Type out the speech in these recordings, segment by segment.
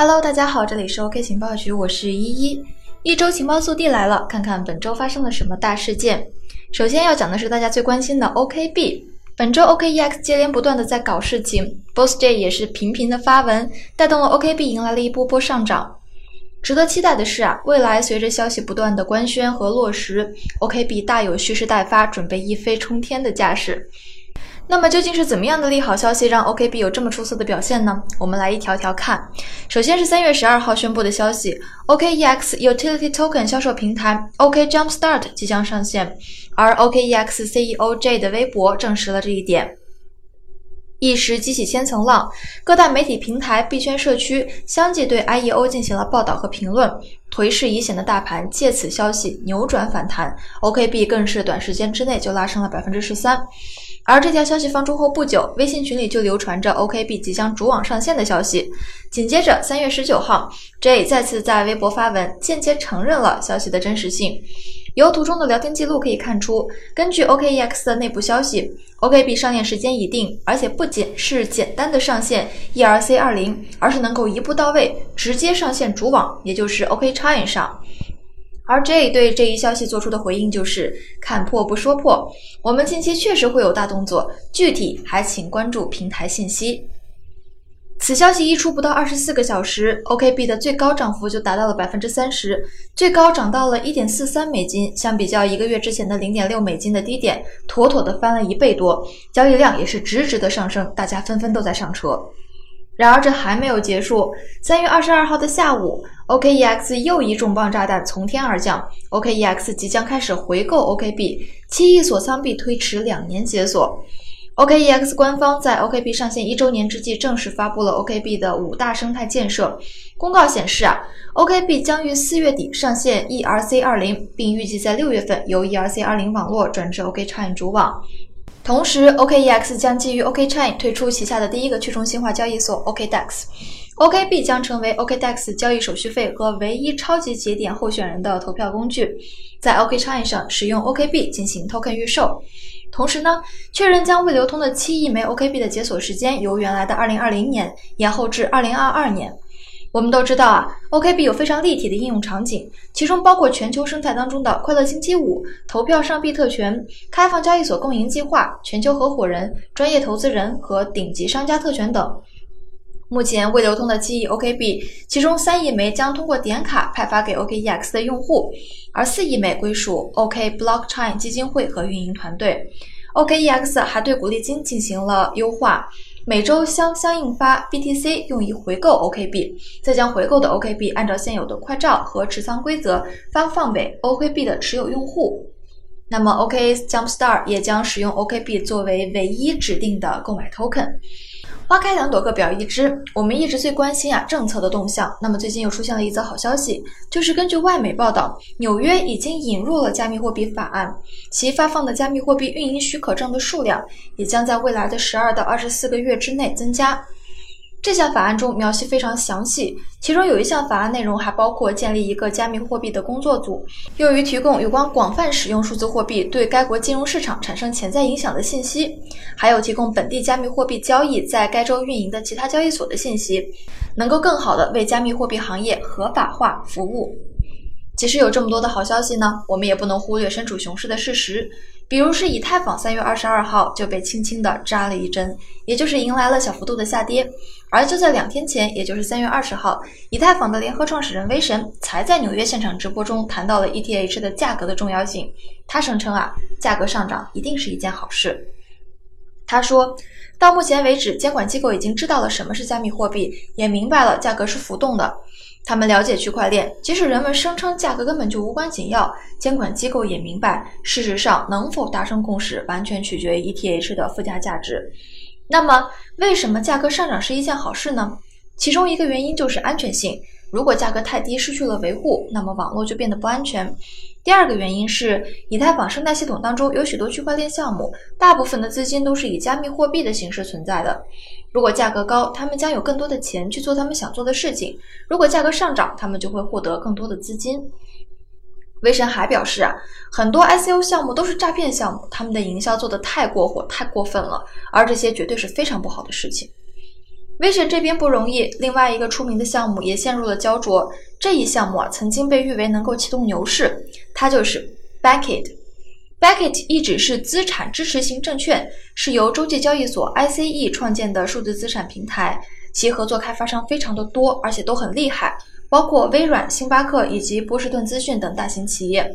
Hello，大家好，这里是 OK 情报局，我是依依。一周情报速递来了，看看本周发生了什么大事件。首先要讲的是大家最关心的 OKB。本周 OKEX 接连不断的在搞事情，BossJ 也是频频的发文，带动了 OKB 迎来了一波波上涨。值得期待的是啊，未来随着消息不断的官宣和落实，OKB 大有蓄势待发，准备一飞冲天的架势。那么究竟是怎么样的利好消息让 OKB 有这么出色的表现呢？我们来一条条看。首先是三月十二号宣布的消息，OKEX Utility Token 销售平台 OK Jumpstart 即将上线，而 OKEX CEO J 的微博证实了这一点。一时激起千层浪，各大媒体平台、币圈社区相继对 IEO 进行了报道和评论，颓势已显的大盘借此消息扭转反弹，OKB 更是短时间之内就拉升了百分之十三。而这条消息放出后不久，微信群里就流传着 OKB 即将主网上线的消息。紧接着，三月十九号，J 再次在微博发文，间接承认了消息的真实性。由图中的聊天记录可以看出，根据 OKEX 的内部消息，OKB 上线时间已定，而且不仅是简单的上线 ERC 二零，而是能够一步到位，直接上线主网，也就是 OKChain 上。而 J 对这一消息做出的回应就是看破不说破，我们近期确实会有大动作，具体还请关注平台信息。此消息一出不到二十四个小时，OKB 的最高涨幅就达到了百分之三十，最高涨到了一点四三美金，相比较一个月之前的零点六美金的低点，妥妥的翻了一倍多，交易量也是直直的上升，大家纷纷都在上车。然而这还没有结束，三月二十二号的下午，OKEX 又一重磅炸弹从天而降，OKEX 即将开始回购 OKB，七亿锁仓币推迟两年解锁。OKEX 官方在 OKB 上线一周年之际，正式发布了 OKB 的五大生态建设。公告显示啊，OKB 将于四月底上线 ERC 二零，并预计在六月份由 ERC 二零网络转至 OKChain 主网。同时，OKEX 将基于 OKChain 推出旗下的第一个去中心化交易所 OKDex。OKB 将成为 OKDex 交易手续费和唯一超级节点候选人的投票工具，在 OKChain 上使用 OKB 进行 token 预售。同时呢，确认将未流通的七亿枚 OKB 的解锁时间由原来的2020年延后至2022年。我们都知道啊，OKB 有非常立体的应用场景，其中包括全球生态当中的快乐星期五、投票上币特权、开放交易所共赢计划、全球合伙人、专业投资人和顶级商家特权等。目前未流通的七亿 OKB，其中三亿枚将通过点卡派发给 OKEX 的用户，而四亿枚归属 OK Blockchain 基金会和运营团队。OKEX 还对鼓励金进行了优化。每周相相应发 BTC 用于回购 OKB，再将回购的 OKB 按照现有的快照和持仓规则发放给 OKB 的持有用户。那么 OK Jumpstart 也将使用 OKB 作为唯一指定的购买 token。花开两朵，各表一枝。我们一直最关心啊政策的动向。那么最近又出现了一则好消息，就是根据外媒报道，纽约已经引入了加密货币法案，其发放的加密货币运营许可证的数量也将在未来的十二到二十四个月之内增加。这项法案中描写非常详细，其中有一项法案内容还包括建立一个加密货币的工作组，用于提供有关广泛使用数字货币对该国金融市场产生潜在影响的信息，还有提供本地加密货币交易在该州运营的其他交易所的信息，能够更好的为加密货币行业合法化服务。即使有这么多的好消息呢，我们也不能忽略身处熊市的事实。比如是以太坊三月二十二号就被轻轻的扎了一针，也就是迎来了小幅度的下跌。而就在两天前，也就是三月二十号，以太坊的联合创始人威神才在纽约现场直播中谈到了 ETH 的价格的重要性。他声称啊，价格上涨一定是一件好事。他说到目前为止，监管机构已经知道了什么是加密货币，也明白了价格是浮动的。他们了解区块链，即使人们声称价格根本就无关紧要，监管机构也明白，事实上能否达成共识，完全取决于 ETH 的附加价值。那么，为什么价格上涨是一件好事呢？其中一个原因就是安全性。如果价格太低，失去了维护，那么网络就变得不安全。第二个原因是，以太坊生态系统当中有许多区块链项目，大部分的资金都是以加密货币的形式存在的。如果价格高，他们将有更多的钱去做他们想做的事情；如果价格上涨，他们就会获得更多的资金。威神还表示啊，很多 ICO 项目都是诈骗项目，他们的营销做得太过火、太过分了，而这些绝对是非常不好的事情。Vision 这边不容易，另外一个出名的项目也陷入了焦灼。这一项目啊，曾经被誉为能够启动牛市，它就是 Backit。Backit 一直是资产支持型证券，是由洲际交易所 ICE 创建的数字资产平台，其合作开发商非常的多，而且都很厉害。包括微软、星巴克以及波士顿资讯等大型企业。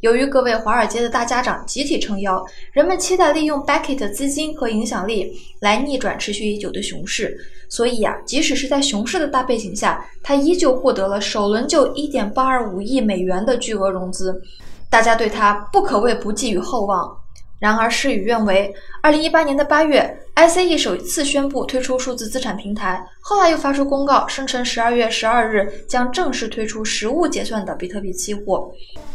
由于各位华尔街的大家长集体撑腰，人们期待利用 Beckett 的资金和影响力来逆转持续已久的熊市。所以呀，即使是在熊市的大背景下，他依旧获得了首轮就1.825亿美元的巨额融资。大家对他不可谓不寄予厚望。然而事与愿违。二零一八年的八月，ICE 首次宣布推出数字资产平台，后来又发出公告，声称十二月十二日将正式推出实物结算的比特币期货。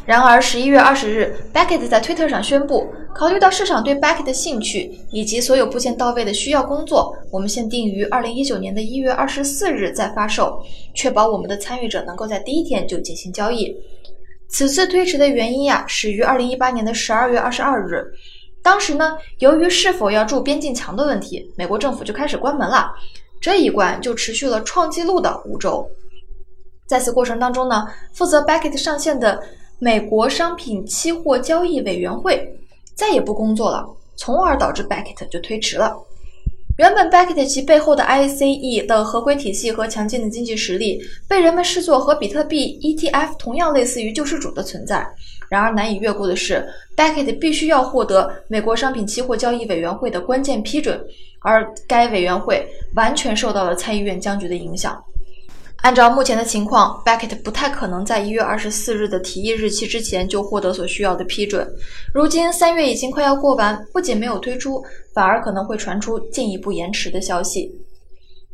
然而十一月二十日，Beckett 在推特上宣布，考虑到市场对 Beckett 的兴趣以及所有部件到位的需要工作，我们限定于二零一九年的一月二十四日再发售，确保我们的参与者能够在第一天就进行交易。此次推迟的原因呀，始于二零一八年的十二月二十二日。当时呢，由于是否要筑边境墙的问题，美国政府就开始关门了。这一关就持续了创纪录的五周。在此过程当中呢，负责 Beckett 上线的美国商品期货交易委员会再也不工作了，从而导致 Beckett 就推迟了。原本 Beckett 其背后的 ICE 的合规体系和强劲的经济实力，被人们视作和比特币 ETF 同样类似于救世主的存在。然而难以越过的是，Beckett 必须要获得美国商品期货交易委员会的关键批准，而该委员会完全受到了参议院僵局的影响。按照目前的情况，Beckett 不太可能在一月二十四日的提议日期之前就获得所需要的批准。如今三月已经快要过完，不仅没有推出，反而可能会传出进一步延迟的消息。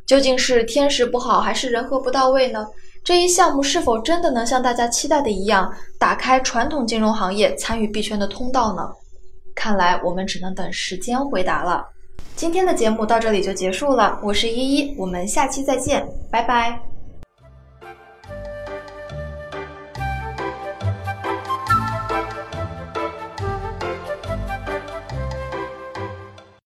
究竟是天时不好，还是人和不到位呢？这一项目是否真的能像大家期待的一样，打开传统金融行业参与币圈的通道呢？看来我们只能等时间回答了。今天的节目到这里就结束了，我是依依，我们下期再见，拜拜。